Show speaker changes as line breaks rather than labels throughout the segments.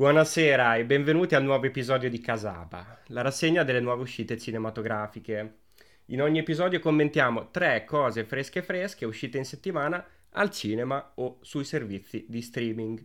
Buonasera e benvenuti al nuovo episodio di Casaba, la rassegna delle nuove uscite cinematografiche. In ogni episodio commentiamo tre cose fresche fresche uscite in settimana al cinema o sui servizi di streaming.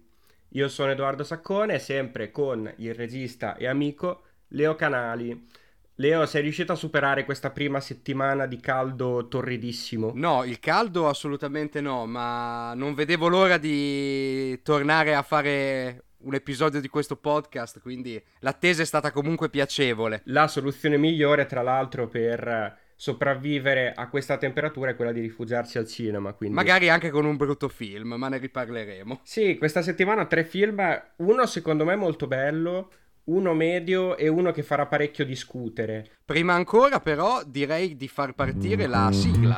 Io sono Edoardo Saccone, sempre con il regista e amico Leo Canali. Leo, sei riuscito a superare questa prima settimana di caldo torridissimo?
No, il caldo assolutamente no, ma non vedevo l'ora di tornare a fare un episodio di questo podcast, quindi l'attesa è stata comunque piacevole.
La soluzione migliore, tra l'altro, per sopravvivere a questa temperatura è quella di rifugiarsi al cinema. Quindi...
Magari anche con un brutto film, ma ne riparleremo.
Sì, questa settimana tre film, uno secondo me molto bello, uno medio e uno che farà parecchio discutere.
Prima ancora però direi di far partire la sigla.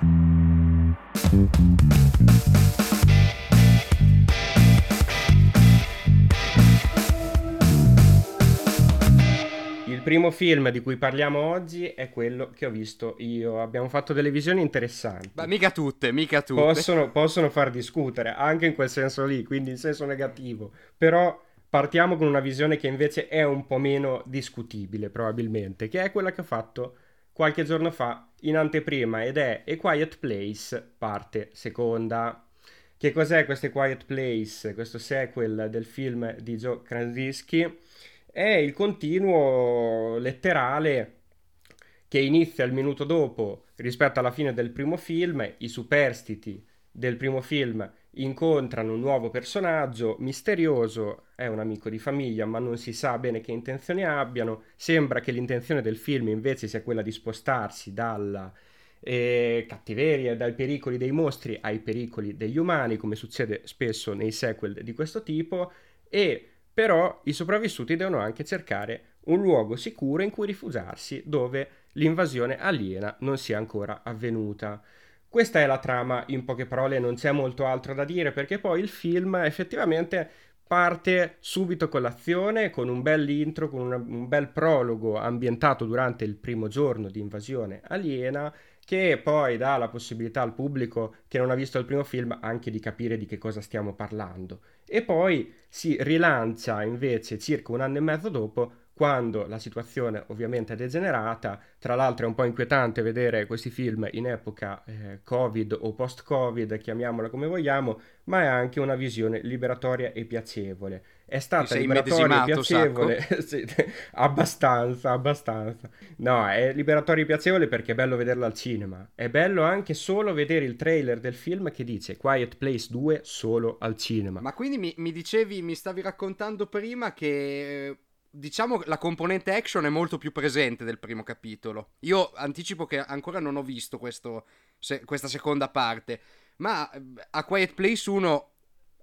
Primo film di cui parliamo oggi è quello che ho visto io. Abbiamo fatto delle visioni interessanti.
Ma mica tutte, mica tutte.
Possono, possono far discutere, anche in quel senso lì, quindi in senso negativo. Però partiamo con una visione che invece è un po' meno discutibile, probabilmente, che è quella che ho fatto qualche giorno fa in anteprima ed è A Quiet Place, parte seconda. Che cos'è questo Quiet Place? Questo sequel del film di Joe Krasinski è il continuo letterale che inizia il minuto dopo rispetto alla fine del primo film, i superstiti del primo film incontrano un nuovo personaggio misterioso, è un amico di famiglia ma non si sa bene che intenzioni abbiano, sembra che l'intenzione del film invece sia quella di spostarsi dalla eh, cattiveria, dai pericoli dei mostri ai pericoli degli umani, come succede spesso nei sequel di questo tipo, e però i sopravvissuti devono anche cercare un luogo sicuro in cui rifugiarsi dove l'invasione aliena non sia ancora avvenuta. Questa è la trama, in poche parole non c'è molto altro da dire perché poi il film effettivamente parte subito con l'azione, con un bel intro, con un bel prologo ambientato durante il primo giorno di invasione aliena che poi dà la possibilità al pubblico che non ha visto il primo film anche di capire di che cosa stiamo parlando. E poi si rilancia invece circa un anno e mezzo dopo quando la situazione ovviamente è degenerata, tra l'altro è un po' inquietante vedere questi film in epoca eh, Covid o post-Covid, chiamiamola come vogliamo, ma è anche una visione liberatoria e piacevole. È stata liberatoria piacevole, sì, abbastanza, abbastanza. No, è liberatoria piacevole perché è bello vederla al cinema. È bello anche solo vedere il trailer del film che dice Quiet Place 2 solo al cinema.
Ma quindi mi, mi dicevi, mi stavi raccontando prima che diciamo la componente action è molto più presente del primo capitolo. Io anticipo che ancora non ho visto questo, se, questa seconda parte, ma eh, a Quiet Place 1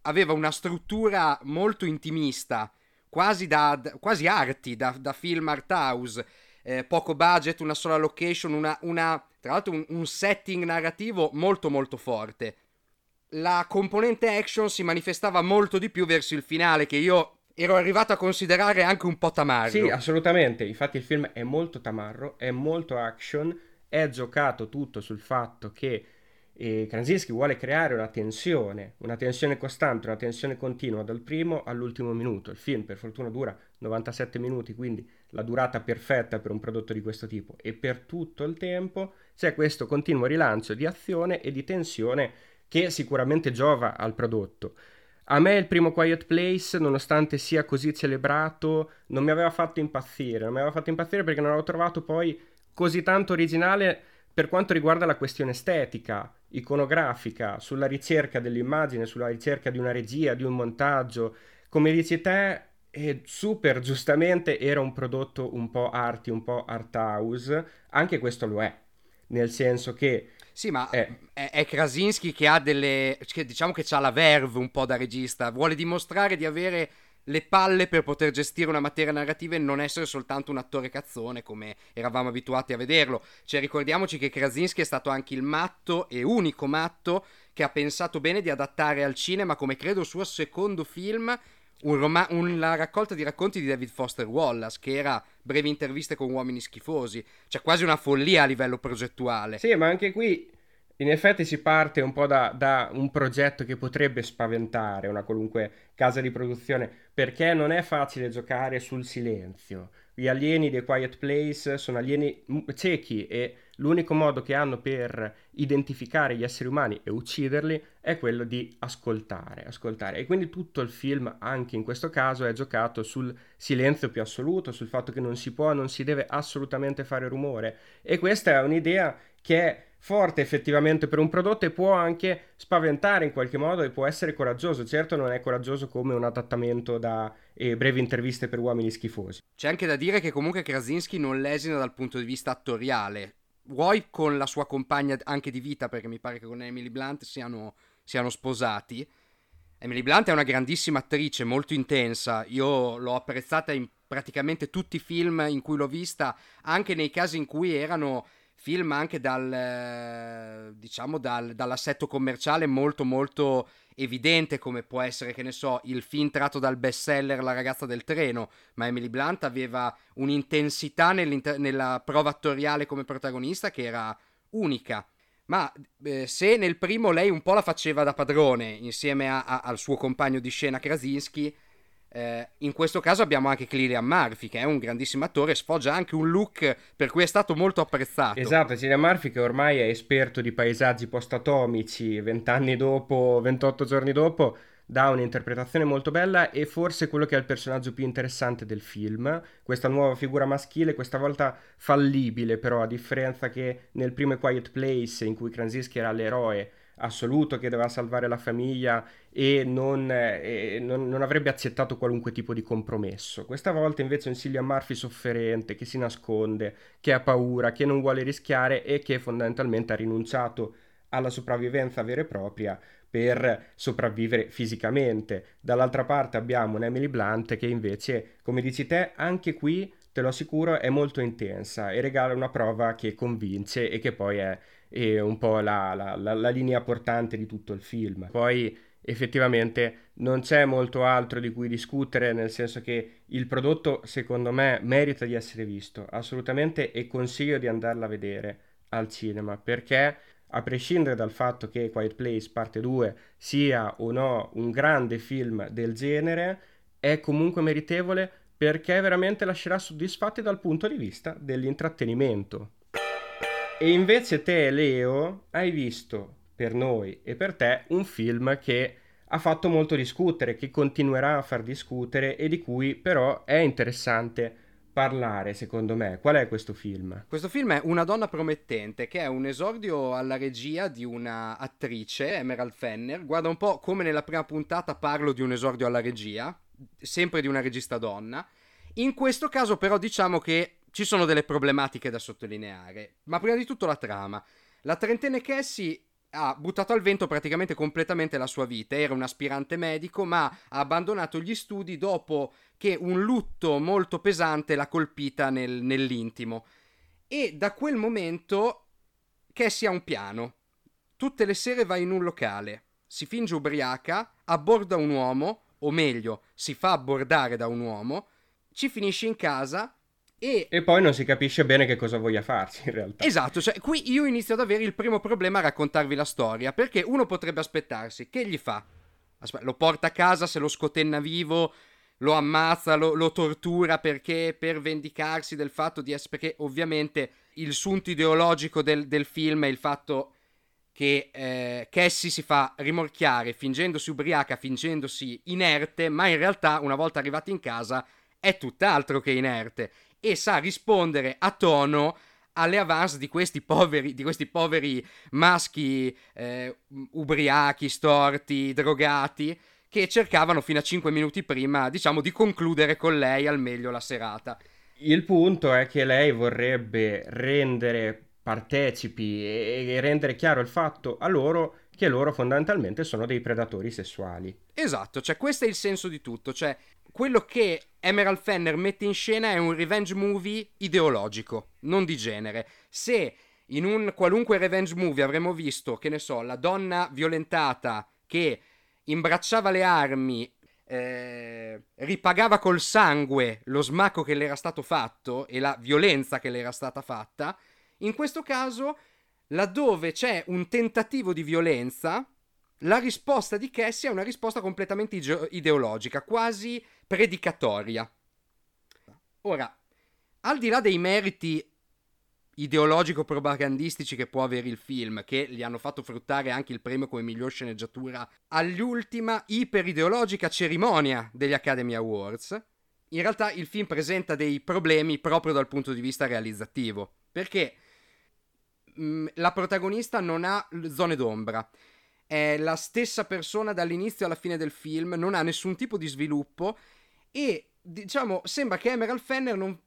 aveva una struttura molto intimista, quasi, da, quasi arti, da, da film art house. Eh, poco budget, una sola location, una, una tra l'altro un, un setting narrativo molto molto forte. La componente action si manifestava molto di più verso il finale, che io ero arrivato a considerare anche un po' tamarro.
Sì, assolutamente. Infatti il film è molto tamarro, è molto action, è giocato tutto sul fatto che eh, Krasinski vuole creare una tensione, una tensione costante, una tensione continua dal primo all'ultimo minuto. Il film per fortuna dura 97 minuti, quindi la durata perfetta per un prodotto di questo tipo e per tutto il tempo c'è questo continuo rilancio di azione e di tensione che sicuramente giova al prodotto. A me il primo Quiet Place, nonostante sia così celebrato, non mi aveva fatto impazzire. Non mi aveva fatto impazzire perché non l'avevo trovato poi così tanto originale per quanto riguarda la questione estetica, iconografica, sulla ricerca dell'immagine, sulla ricerca di una regia, di un montaggio. Come dici te, e super giustamente era un prodotto un po' arty, un po' art house, anche questo lo è, nel senso che
sì, ma è, è Krasinski che ha delle. Che diciamo che ha la verve un po' da regista. Vuole dimostrare di avere le palle per poter gestire una materia narrativa e non essere soltanto un attore cazzone come eravamo abituati a vederlo. Cioè, ricordiamoci che Krasinski è stato anche il matto e unico matto che ha pensato bene di adattare al cinema, come credo il suo secondo film, un rom- una raccolta di racconti di David Foster Wallace, che era brevi interviste con uomini schifosi. Cioè, quasi una follia a livello progettuale.
Sì, ma anche qui In effetti si parte un po' da, da, un progetto che potrebbe spaventare una qualunque casa di produzione, perché non è facile giocare sul silenzio. Gli alieni dei Quiet Place sono alieni ciechi e l'unico modo che hanno per identificare gli esseri umani e ucciderli è quello di ascoltare, ascoltare. E quindi tutto il film, anche in questo caso, è giocato sul silenzio più assoluto, sul fatto che non si può, non si deve assolutamente fare rumore. E questa è un'idea che è forte effettivamente per un prodotto e può anche spaventare in qualche modo e può essere coraggioso. Certo non è coraggioso come un adattamento da eh, brevi interviste per uomini schifosi.
C'è anche da dire che comunque Krasinski non lesina dal punto di vista attoriale. Vuoi con la sua compagna anche di vita, perché mi pare che con Emily Blunt siano, siano sposati. Emily Blunt è una grandissima attrice, molto intensa. Io l'ho apprezzata in praticamente tutti i film in cui l'ho vista, anche nei casi in cui erano film anche dal, diciamo, dal, dall'assetto commerciale molto molto evidente come può essere, che ne so, il film tratto dal bestseller La ragazza del treno, ma Emily Blunt aveva un'intensità nella prova attoriale come protagonista che era unica. Ma eh, se nel primo lei un po' la faceva da padrone insieme a, a, al suo compagno di scena Krasinski, eh, in questo caso abbiamo anche Cillian Murphy, che è un grandissimo attore, sfoggia anche un look per cui è stato molto apprezzato.
Esatto, Cillian Murphy che ormai è esperto di paesaggi post-atomici, 20 anni dopo, 28 giorni dopo, dà un'interpretazione molto bella e forse quello che è il personaggio più interessante del film, questa nuova figura maschile, questa volta fallibile però, a differenza che nel primo Quiet Place in cui Krasinski era l'eroe, assoluto che doveva salvare la famiglia e, non, eh, non, non, avrebbe accettato qualunque tipo di compromesso. Questa volta invece è un Cillian Murphy sofferente, che si nasconde, che ha paura, che non vuole rischiare e che fondamentalmente ha rinunciato alla sopravvivenza vera e propria per sopravvivere fisicamente. Dall'altra parte abbiamo un'Emily Blunt che invece, come dici te, anche qui, te lo assicuro, è molto intensa e regala una prova che convince e che poi è è un po' la, la, la, la linea portante di tutto il film. Poi effettivamente non c'è molto altro di cui discutere, nel senso che il prodotto secondo me merita di essere visto assolutamente e consiglio di andarla a vedere al cinema perché a prescindere dal fatto che Quiet Place parte 2 sia o no un grande film del genere, è comunque meritevole perché veramente lascerà soddisfatti dal punto di vista dell'intrattenimento. E invece te, Leo, hai visto per noi e per te un film che ha fatto molto discutere, che continuerà a far discutere e di cui però è interessante parlare, secondo me. Qual è questo film?
Questo film è Una donna promettente, che è un esordio alla regia di una attrice, Emerald Fenner. Guarda un po' come nella prima puntata parlo di un esordio alla regia, sempre di una regista donna. In questo caso però diciamo che ci sono delle problematiche da sottolineare, ma prima di tutto la trama. La trentenne Cassie ha buttato al vento praticamente completamente la sua vita. Era un aspirante medico, ma ha abbandonato gli studi dopo che un lutto molto pesante l'ha colpita nel, nell'intimo. E da quel momento Cassie ha un piano. Tutte le sere va in un locale, si finge ubriaca, abborda un uomo, o meglio, si fa abbordare da un uomo, ci finisce in casa e...
e, poi non si capisce bene che cosa voglia farsi in realtà.
Esatto, cioè qui io inizio ad avere il primo problema a raccontarvi la storia, perché uno potrebbe aspettarsi, che gli fa? Aspetta, lo porta a casa, se lo scotenna vivo, lo ammazza, lo, lo tortura perché per vendicarsi del fatto di essere... perché ovviamente il sunto ideologico del, del film è il fatto che eh, Cassie si fa rimorchiare fingendosi ubriaca, fingendosi inerte, ma in realtà una volta arrivati in casa è tutt'altro che inerte e sa rispondere a tono alle avance di questi poveri, di questi poveri maschi eh, ubriachi, storti, drogati, che cercavano fino a 5 minuti prima, diciamo, di concludere con lei al meglio la serata.
Il punto è che lei vorrebbe rendere partecipi e rendere chiaro il fatto a loro che loro fondamentalmente sono dei predatori sessuali.
Esatto, cioè questo è il senso di tutto, cioè quello che Emerald Fenner mette in scena è un revenge movie ideologico, non di genere. Se in un qualunque revenge movie avremmo visto, che ne so, la donna violentata che imbracciava le armi, eh, ripagava col sangue lo smacco che le era stato fatto e la violenza che le era stata fatta, in questo caso laddove c'è un tentativo di violenza, la risposta di Cassie è una risposta completamente ideologica, quasi predicatoria. Ora, al di là dei meriti ideologico-propagandistici che può avere il film, che gli hanno fatto fruttare anche il premio come miglior sceneggiatura all'ultima iperideologica cerimonia degli Academy Awards, in realtà il film presenta dei problemi proprio dal punto di vista realizzativo, perché mh, mm, la protagonista non ha zone d'ombra, è la stessa persona dall'inizio alla fine del film, non ha nessun tipo di sviluppo e diciamo sembra che Emerald Fenner non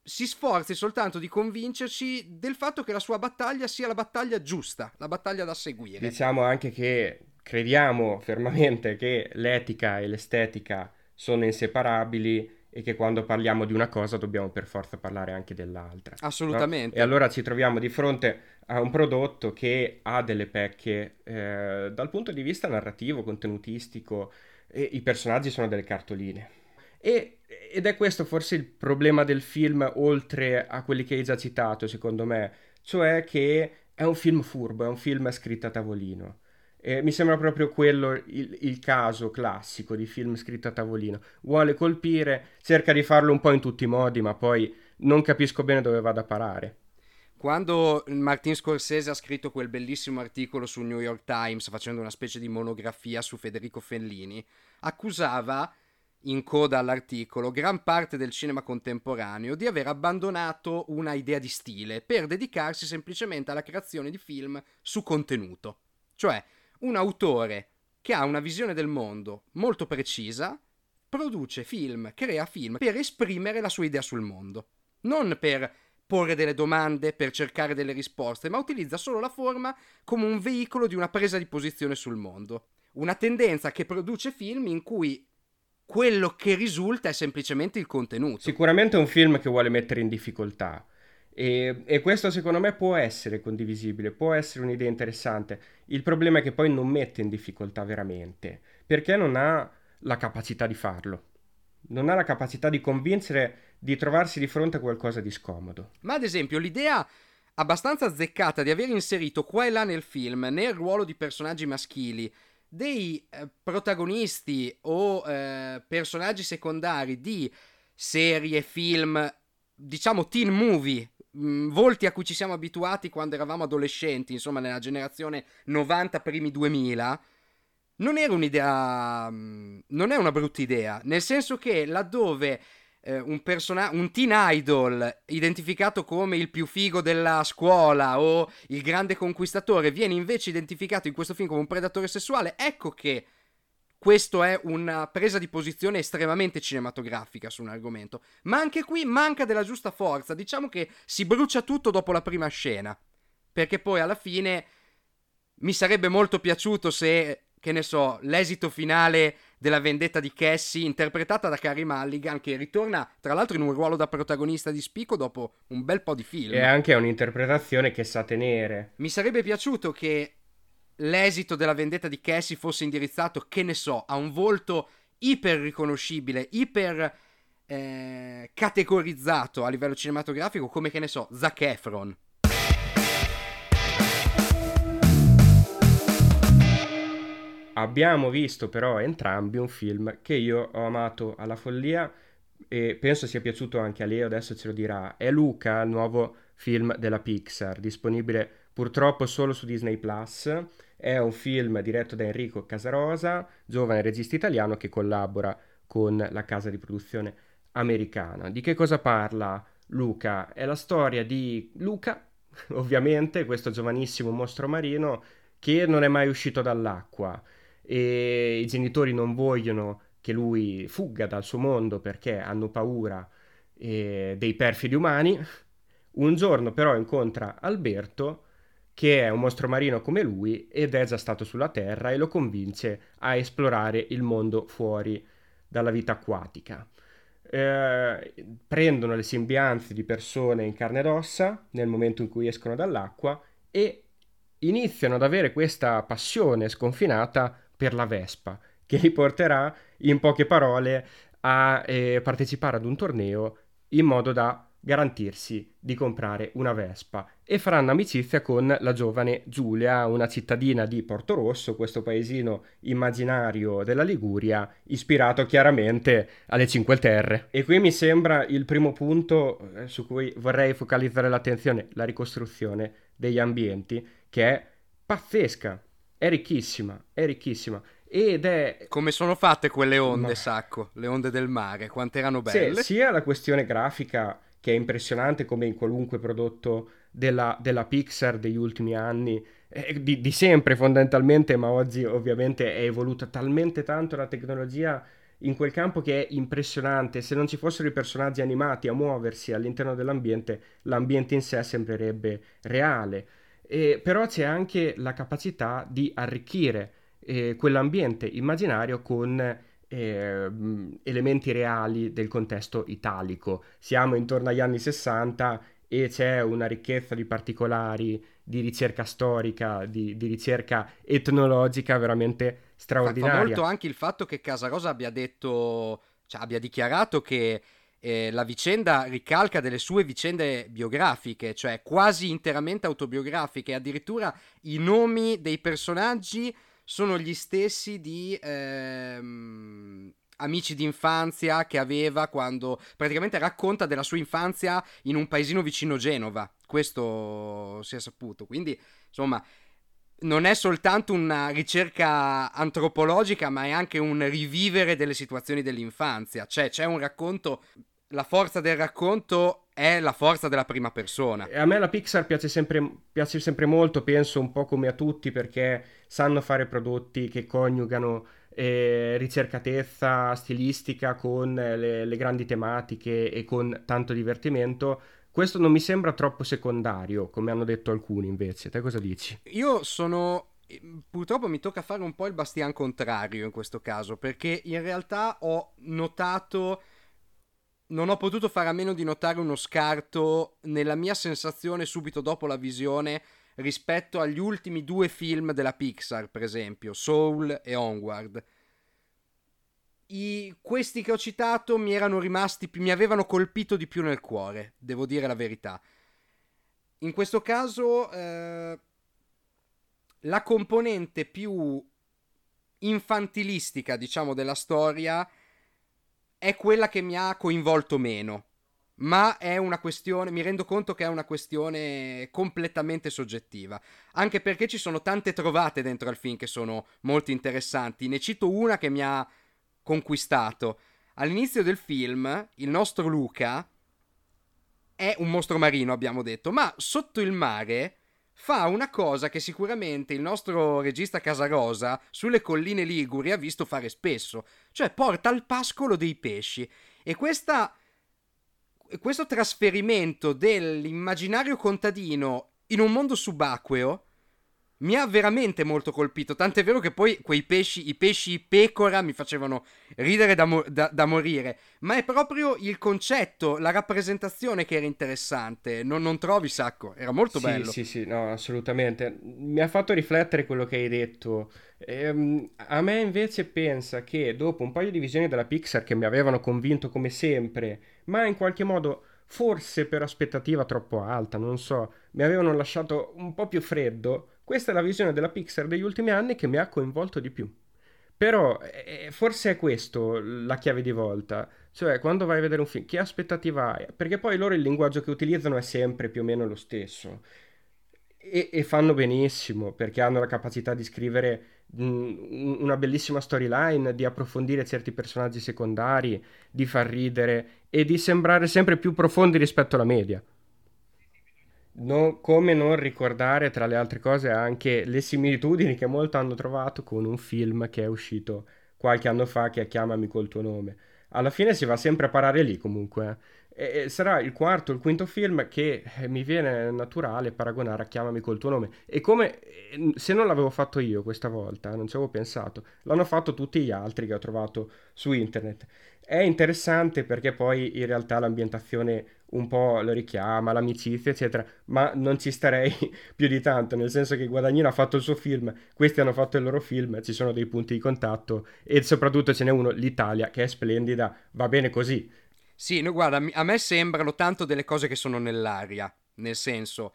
si sforzi soltanto di convincerci del fatto che la sua battaglia sia la battaglia giusta, la battaglia da seguire.
Diciamo anche che crediamo fermamente che l'etica e l'estetica sono inseparabili e che quando parliamo di una cosa dobbiamo per forza parlare anche dell'altra.
Assolutamente.
No? E allora ci troviamo di fronte a un prodotto che ha delle pecche eh, dal punto di vista narrativo, contenutistico, e i personaggi sono delle cartoline. E, ed è questo forse il problema del film, oltre a quelli che hai già citato, secondo me, cioè che è un film furbo, è un film scritto a tavolino. E mi sembra proprio quello il, il, caso classico di film scritto a tavolino. Vuole colpire, cerca di farlo un po' in tutti i modi, ma poi non capisco bene dove vada a parare.
Quando Martin Scorsese ha scritto quel bellissimo articolo sul New York Times facendo una specie di monografia su Federico Fellini, accusava in coda all'articolo gran parte del cinema contemporaneo di aver abbandonato una idea di stile per dedicarsi semplicemente alla creazione di film su contenuto. Cioè, un autore che ha una visione del mondo molto precisa produce film, crea film per esprimere la sua idea sul mondo, non per porre delle domande, per cercare delle risposte, ma utilizza solo la forma come un veicolo di una presa di posizione sul mondo. Una tendenza che produce film in cui quello che risulta è semplicemente il contenuto.
Sicuramente è un film che vuole mettere in difficoltà e, e, questo secondo me può essere condivisibile, può essere un'idea interessante. Il problema è che poi non mette in difficoltà veramente, perché non ha la capacità di farlo. Non ha la capacità di convincere di trovarsi di fronte a qualcosa di scomodo.
Ma ad esempio l'idea abbastanza azzeccata di aver inserito qua e là nel film, nel ruolo di personaggi maschili, dei eh, protagonisti o eh, personaggi secondari di serie, film, diciamo teen movie mh, volti a cui ci siamo abituati quando eravamo adolescenti, insomma nella generazione 90 primi 2000, non era un'idea, mh, non è una brutta idea, nel senso che laddove eh, un, persona- un teen idol identificato come il più figo della scuola o il grande conquistatore viene invece identificato in questo film come un predatore sessuale, ecco che questo è una presa di posizione estremamente cinematografica su un argomento. Ma anche qui manca della giusta forza. Diciamo che si brucia tutto dopo la prima scena. Perché poi alla fine mi sarebbe molto piaciuto se, che ne so, l'esito finale della vendetta di Cassie, interpretata da Carrie Mulligan, che ritorna tra l'altro in un ruolo da protagonista di spicco dopo un bel po' di film.
E anche un'interpretazione che sa tenere.
Mi sarebbe piaciuto che l'esito della vendetta di Cassie fosse indirizzato, che ne so, a un volto iper riconoscibile, iper eh, categorizzato a livello cinematografico, come che ne so, Zac Efron.
Abbiamo visto però entrambi un film che io ho amato alla follia e penso sia piaciuto anche a Leo, adesso ce lo dirà. È Luca, il nuovo film della Pixar, disponibile purtroppo solo su Disney Plus è un film diretto da Enrico Casarosa, giovane regista italiano che collabora con la casa di produzione americana. Di che cosa parla Luca? È la storia di Luca, ovviamente, questo giovanissimo mostro marino che non è mai uscito dall'acqua e i genitori non vogliono che lui fugga dal suo mondo perché hanno paura eh, dei perfidi umani. Un giorno però incontra Alberto che è un mostro marino come lui ed è già stato sulla Terra e lo convince a esplorare il mondo fuori dalla vita acquatica. Eh, prendono le sembianze di persone in carne ed ossa nel momento in cui escono dall'acqua e iniziano ad avere questa passione sconfinata per la Vespa, che li porterà in poche parole a eh, partecipare ad un torneo in modo da garantirsi di comprare una Vespa e faranno amicizia con la giovane Giulia, una cittadina di Porto Rosso, questo paesino immaginario della Liguria, ispirato chiaramente alle Cinque Terre. E qui mi sembra il primo punto eh, su cui vorrei focalizzare l'attenzione, la ricostruzione degli ambienti, che è pazzesca, è ricchissima, è ricchissima. Ed è...
Come sono fatte quelle onde, Ma... Sacco? Le onde del mare, quante erano belle?
Sì, sia la questione grafica che è impressionante come in qualunque prodotto della, della Pixar degli ultimi anni, eh, di, di, sempre fondamentalmente, ma oggi ovviamente è evoluta talmente tanto la tecnologia in quel campo che è impressionante. Se non ci fossero i personaggi animati a muoversi all'interno dell'ambiente, l'ambiente in sé sembrerebbe reale. Eh, però c'è anche la capacità di arricchire eh, quell'ambiente immaginario con eh, elementi reali del contesto italico. Siamo intorno agli anni 60 e c'è una ricchezza di particolari, di ricerca storica, di, di ricerca etnologica veramente straordinaria.
Fa, molto anche il fatto che Casarosa abbia detto, cioè abbia dichiarato che eh, la vicenda ricalca delle sue vicende biografiche, cioè quasi interamente autobiografiche, addirittura i nomi dei personaggi sono gli stessi di ehm, amici d'infanzia che aveva quando praticamente racconta della sua infanzia in un paesino vicino Genova. Questo si è saputo. Quindi, insomma, non è soltanto una ricerca antropologica, ma è anche un rivivere delle situazioni dell'infanzia. Cioè, c'è un racconto. La forza del racconto è la forza della prima persona.
A me la Pixar piace sempre, piace sempre molto, penso un po' come a tutti, perché sanno fare prodotti che coniugano eh, ricercatezza stilistica con le, le grandi tematiche e con tanto divertimento. Questo non mi sembra troppo secondario, come hanno detto alcuni invece. Te cosa dici?
Io sono purtroppo mi tocca fare un po' il bastian contrario in questo caso, perché in realtà ho notato non ho potuto fare a meno di notare uno scarto nella mia sensazione subito dopo la visione rispetto agli ultimi due film della Pixar, per esempio, Soul e Onward. I, questi che ho citato mi erano rimasti, mi avevano colpito di più nel cuore, devo dire la verità. In questo caso, eh, la componente più infantilistica, diciamo, della storia è quella che mi ha coinvolto meno. Ma è una questione, mi rendo conto che è una questione completamente soggettiva. Anche perché ci sono tante trovate dentro al film che sono molto interessanti. Ne cito una che mi ha conquistato. All'inizio del film, il nostro Luca è un mostro marino, abbiamo detto, ma sotto il mare fa una cosa che sicuramente il nostro regista Casarosa sulle colline Liguri ha visto fare spesso, cioè porta al pascolo dei pesci. E questa, questo trasferimento dell'immaginario contadino in un mondo subacqueo mi ha veramente molto colpito. Tant'è vero che poi quei pesci, i pesci pecora, mi facevano ridere da, mo- da, da morire. Ma è proprio il concetto, la rappresentazione che era interessante. Non, non trovi, Sacco? Era molto
sì,
bello.
Sì, sì, no, assolutamente. Mi ha fatto riflettere quello che hai detto. Ehm, a me invece pensa che dopo un paio di visioni della Pixar che mi avevano convinto come sempre, ma in qualche modo forse per aspettativa troppo alta, non so, mi avevano lasciato un po' più freddo questa è la visione della Pixar degli ultimi anni che mi ha coinvolto di più. Però eh, forse è questo la chiave di volta, cioè quando vai a vedere un film, che aspettativa hai? Perché poi loro il linguaggio che utilizzano è sempre più o meno lo stesso e, e fanno benissimo perché hanno la capacità di scrivere mh, mm, una bellissima storyline, di approfondire certi personaggi secondari, di far ridere e di sembrare sempre più profondi rispetto alla media. No, come non ricordare, tra le altre cose, anche le similitudini che molti hanno trovato con un film che è uscito qualche anno fa che è Chiamami col tuo nome. Alla fine si va sempre a parare lì comunque. Eh. E sarà il quarto o il quinto film che eh, mi viene naturale paragonare a Chiamami col tuo nome. E come eh, se non l'avevo fatto io questa volta, non ci avevo pensato, l'hanno fatto tutti gli altri che ho trovato su internet. È interessante perché poi in realtà l'ambientazione un po' lo richiama, l'amicizia, eccetera, ma non ci starei più di tanto, nel senso che Guadagnino ha fatto il suo film, questi hanno fatto il loro film, ci sono dei punti di contatto e soprattutto ce n'è uno, l'Italia, che è splendida, va bene così.
Sì, no, guarda, a me sembrano tanto delle cose che sono nell'aria, nel senso,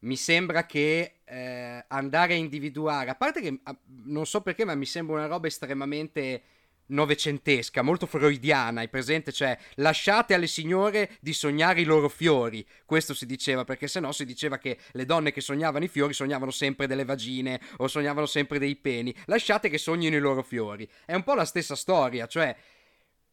mi sembra che eh, andare a individuare, a parte che non so perché, ma mi sembra una roba estremamente novecentesca, molto freudiana, hai presente? Cioè, lasciate alle signore di sognare i loro fiori. Questo si diceva, perché se no si diceva che le donne che sognavano i fiori sognavano sempre delle vagine o sognavano sempre dei peni. Lasciate che sognino i loro fiori. È un po' la stessa storia, cioè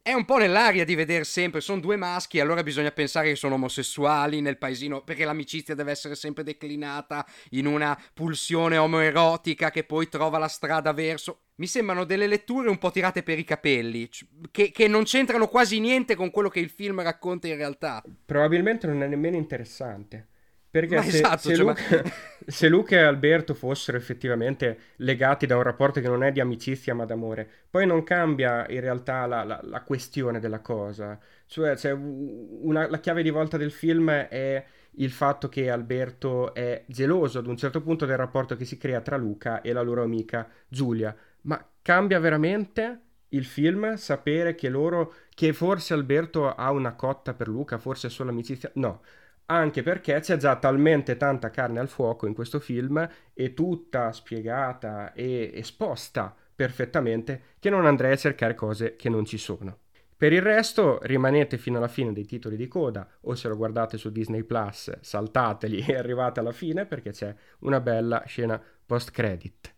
è un po' nell'aria di vedere sempre, sono due maschi, allora bisogna pensare che sono omosessuali nel paesino, perché l'amicizia deve essere sempre declinata in una pulsione omoerotica che poi trova la strada verso. Mi sembrano delle letture un po' tirate per i capelli, che, che non c'entrano quasi niente con quello che il film racconta in realtà.
Probabilmente non è nemmeno interessante. Perché se, esatto, se, cioè, Luca, ma... se, Luca, e Alberto fossero effettivamente legati da un rapporto che non è di amicizia ma d'amore, poi non cambia in realtà la, la, la questione della cosa. Cioè, cioè una, la chiave di volta del film è il fatto che Alberto è geloso ad un certo punto del rapporto che si crea tra Luca e la loro amica Giulia. Ma cambia veramente il film sapere che loro, che forse Alberto ha una cotta per Luca, forse è solo amicizia? No anche perché c'è già talmente tanta carne al fuoco in questo film e tutta spiegata e esposta perfettamente che non andrei a cercare cose che non ci sono. Per il resto rimanete fino alla fine dei titoli di coda o se lo guardate su Disney Plus saltateli e arrivate alla fine perché c'è una bella scena post credit.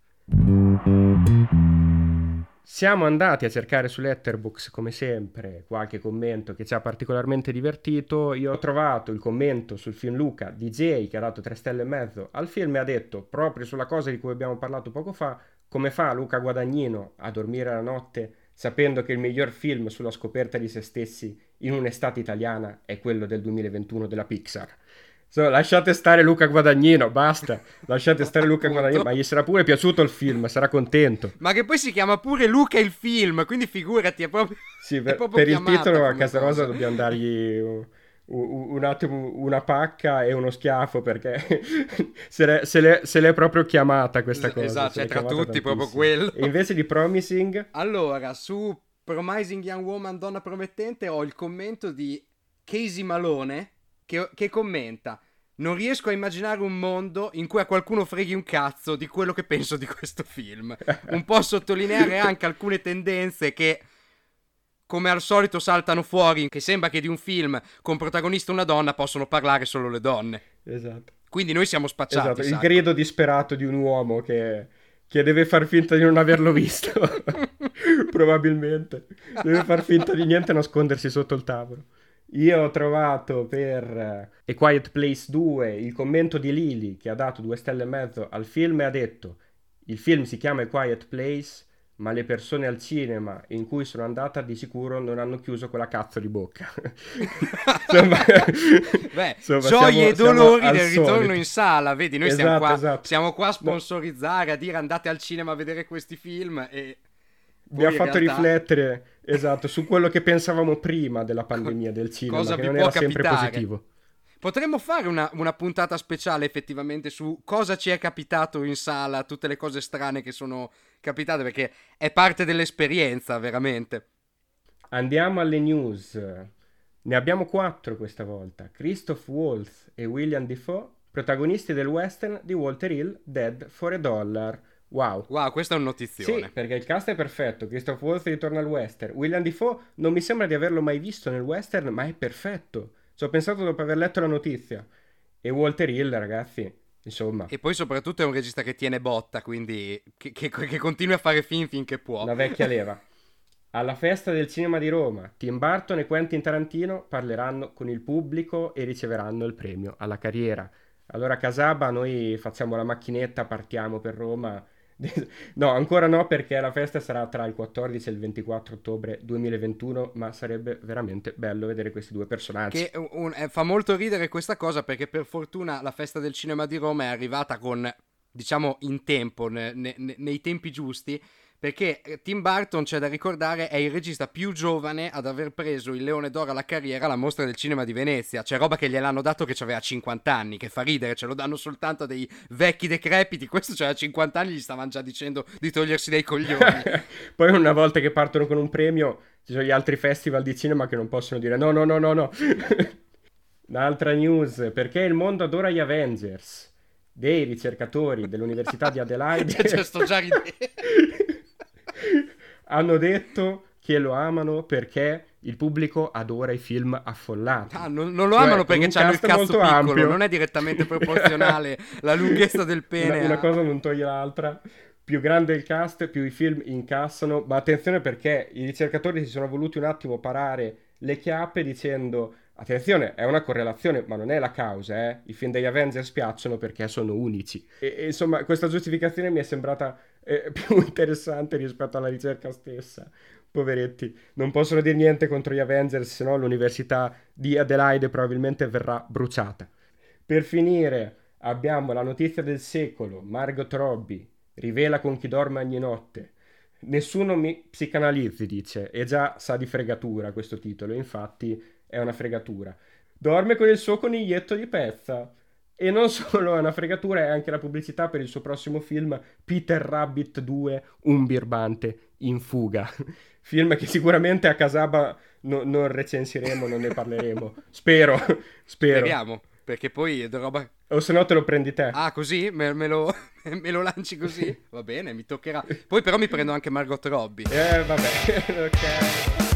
Siamo andati a cercare su Letterboxd, come sempre, qualche commento che ci ha particolarmente divertito. Io ho trovato il commento sul film Luca Jay, che ha dato 3 stelle e mezzo al film e ha detto, proprio sulla cosa di cui abbiamo parlato poco fa, come fa Luca Guadagnino a dormire la notte sapendo che il miglior film sulla scoperta di se stessi in un'estate italiana è quello del 2021 della Pixar. So, lasciate stare Luca Guadagnino, basta. Lasciate stare Luca Guadagnino. Ma gli sarà pure piaciuto il film, sarà contento.
Ma che poi si chiama pure Luca il film, quindi figurati, è proprio.
Sì, per, proprio per il titolo a Casa Rosa dobbiamo dargli un, un, attimo una pacca e uno schiaffo perché se, l'è, se, l'è, se, l'è, proprio chiamata questa cosa.
Esatto, cioè tra tutti proprio quello.
E invece di Promising?
Allora, su Promising Young Woman, donna promettente, ho il commento di Casey Malone che, che commenta. Non riesco a immaginare un mondo in cui a qualcuno freghi un cazzo di quello che penso di questo film. Un po' sottolineare anche alcune tendenze che, come al solito, saltano fuori. Che sembra che di un film con protagonista una donna possono parlare solo le donne.
Esatto.
Quindi noi siamo spacciati.
Esatto, il grido disperato di un uomo che, che deve far finta di non averlo visto. Probabilmente. Deve far finta di niente e nascondersi sotto il tavolo. Io ho trovato per eh, A Quiet Place 2 il commento di Lily che ha dato due stelle e mezzo al film e ha detto il film si chiama A Quiet Place ma le persone al cinema in cui sono andata di sicuro non hanno chiuso quella cazzo di bocca.
insomma, Beh, insomma, gioie e dolori del ritorno solito. in sala, vedi, noi esatto, siamo, qua, esatto. siamo, qua, a sponsorizzare, a dire andate al cinema a vedere questi film e
mi ha fatto realtà... riflettere esatto su quello che pensavamo prima della pandemia del cinema, Cosa che non era capitare? sempre positivo.
Potremmo fare una, una, puntata speciale effettivamente su cosa ci è capitato in sala, tutte le cose strane che sono capitate, perché è parte dell'esperienza, veramente.
Andiamo alle news. Ne abbiamo quattro questa volta. Christoph Waltz e William Defoe, protagonisti del western di Walter Hill, Dead for a Dollar. Wow.
Wow, questa è un notizione.
Sì, perché il cast è perfetto. Christoph Waltz ritorna al western. William Defoe non mi sembra di averlo mai visto nel western, ma è perfetto. Ci ho pensato dopo aver letto la notizia. E Walter Hill, ragazzi, insomma.
E poi soprattutto è un regista che tiene botta, quindi che, che, che continua a fare film finché può.
La vecchia leva. Alla festa del cinema di Roma, Tim Burton e Quentin Tarantino parleranno con il pubblico e riceveranno il premio alla carriera. Allora Casaba, noi facciamo la macchinetta, partiamo per Roma No, ancora no perché la festa sarà tra il 14 e il 24 ottobre 2021, ma sarebbe veramente bello vedere questi due personaggi.
Che un, eh, fa molto ridere questa cosa perché per fortuna la festa del cinema di Roma è arrivata con, diciamo, in tempo, ne, ne, nei tempi giusti perché eh, Tim Burton, c'è da ricordare, è il regista più giovane ad aver preso il Leone d'Oro alla carriera alla Mostra del Cinema di Venezia. C'è roba che gliel'hanno dato che aveva 50 anni, che fa ridere, ce lo danno soltanto a dei vecchi decrepiti. Questo c'aveva 50 anni, gli stavano già dicendo di togliersi dei coglioni.
Poi una volta che partono con un premio ci sono gli altri festival di cinema che non possono dire no, no, no, no, no. Un'altra news, perché il mondo adora gli Avengers? Dei ricercatori dell'Università di Adelaide
cioè, sto già ridendo.
Hanno detto che lo amano perché il pubblico adora i film affollati.
Ah, non, non, lo cioè, amano perché hanno il cazzo piccolo, ampio. non è direttamente proporzionale la lunghezza del pene.
Una, una cosa non toglie l'altra. Più grande il cast, più i film incassano. Ma attenzione perché i ricercatori si sono voluti un attimo parare le chiappe dicendo Attenzione, è una correlazione, ma non è la causa, eh? I film degli Avengers piacciono perché sono unici. E, e insomma, questa giustificazione mi è sembrata eh, più interessante rispetto alla ricerca stessa. Poveretti, non possono dire niente contro gli Avengers, se no l'università di Adelaide probabilmente verrà bruciata. Per finire, abbiamo la notizia del secolo, Margot Robbie rivela con chi dorme ogni notte. Nessuno mi psicanalizzi, dice, e già sa di fregatura questo titolo, infatti è una fregatura. Dorme con il suo coniglietto di pezza. E non solo è una fregatura, è anche la pubblicità per il suo prossimo film Peter Rabbit 2, Un birbante in fuga. Film che sicuramente a Casaba no, non recensiremo, non ne parleremo. Spero, spero.
Speriamo, perché poi è roba...
O se no te lo prendi te.
Ah, così? Me, me, lo, me lo lanci così? Va bene, mi toccherà. Poi però mi prendo anche Margot Robbie.
Eh, vabbè, ok.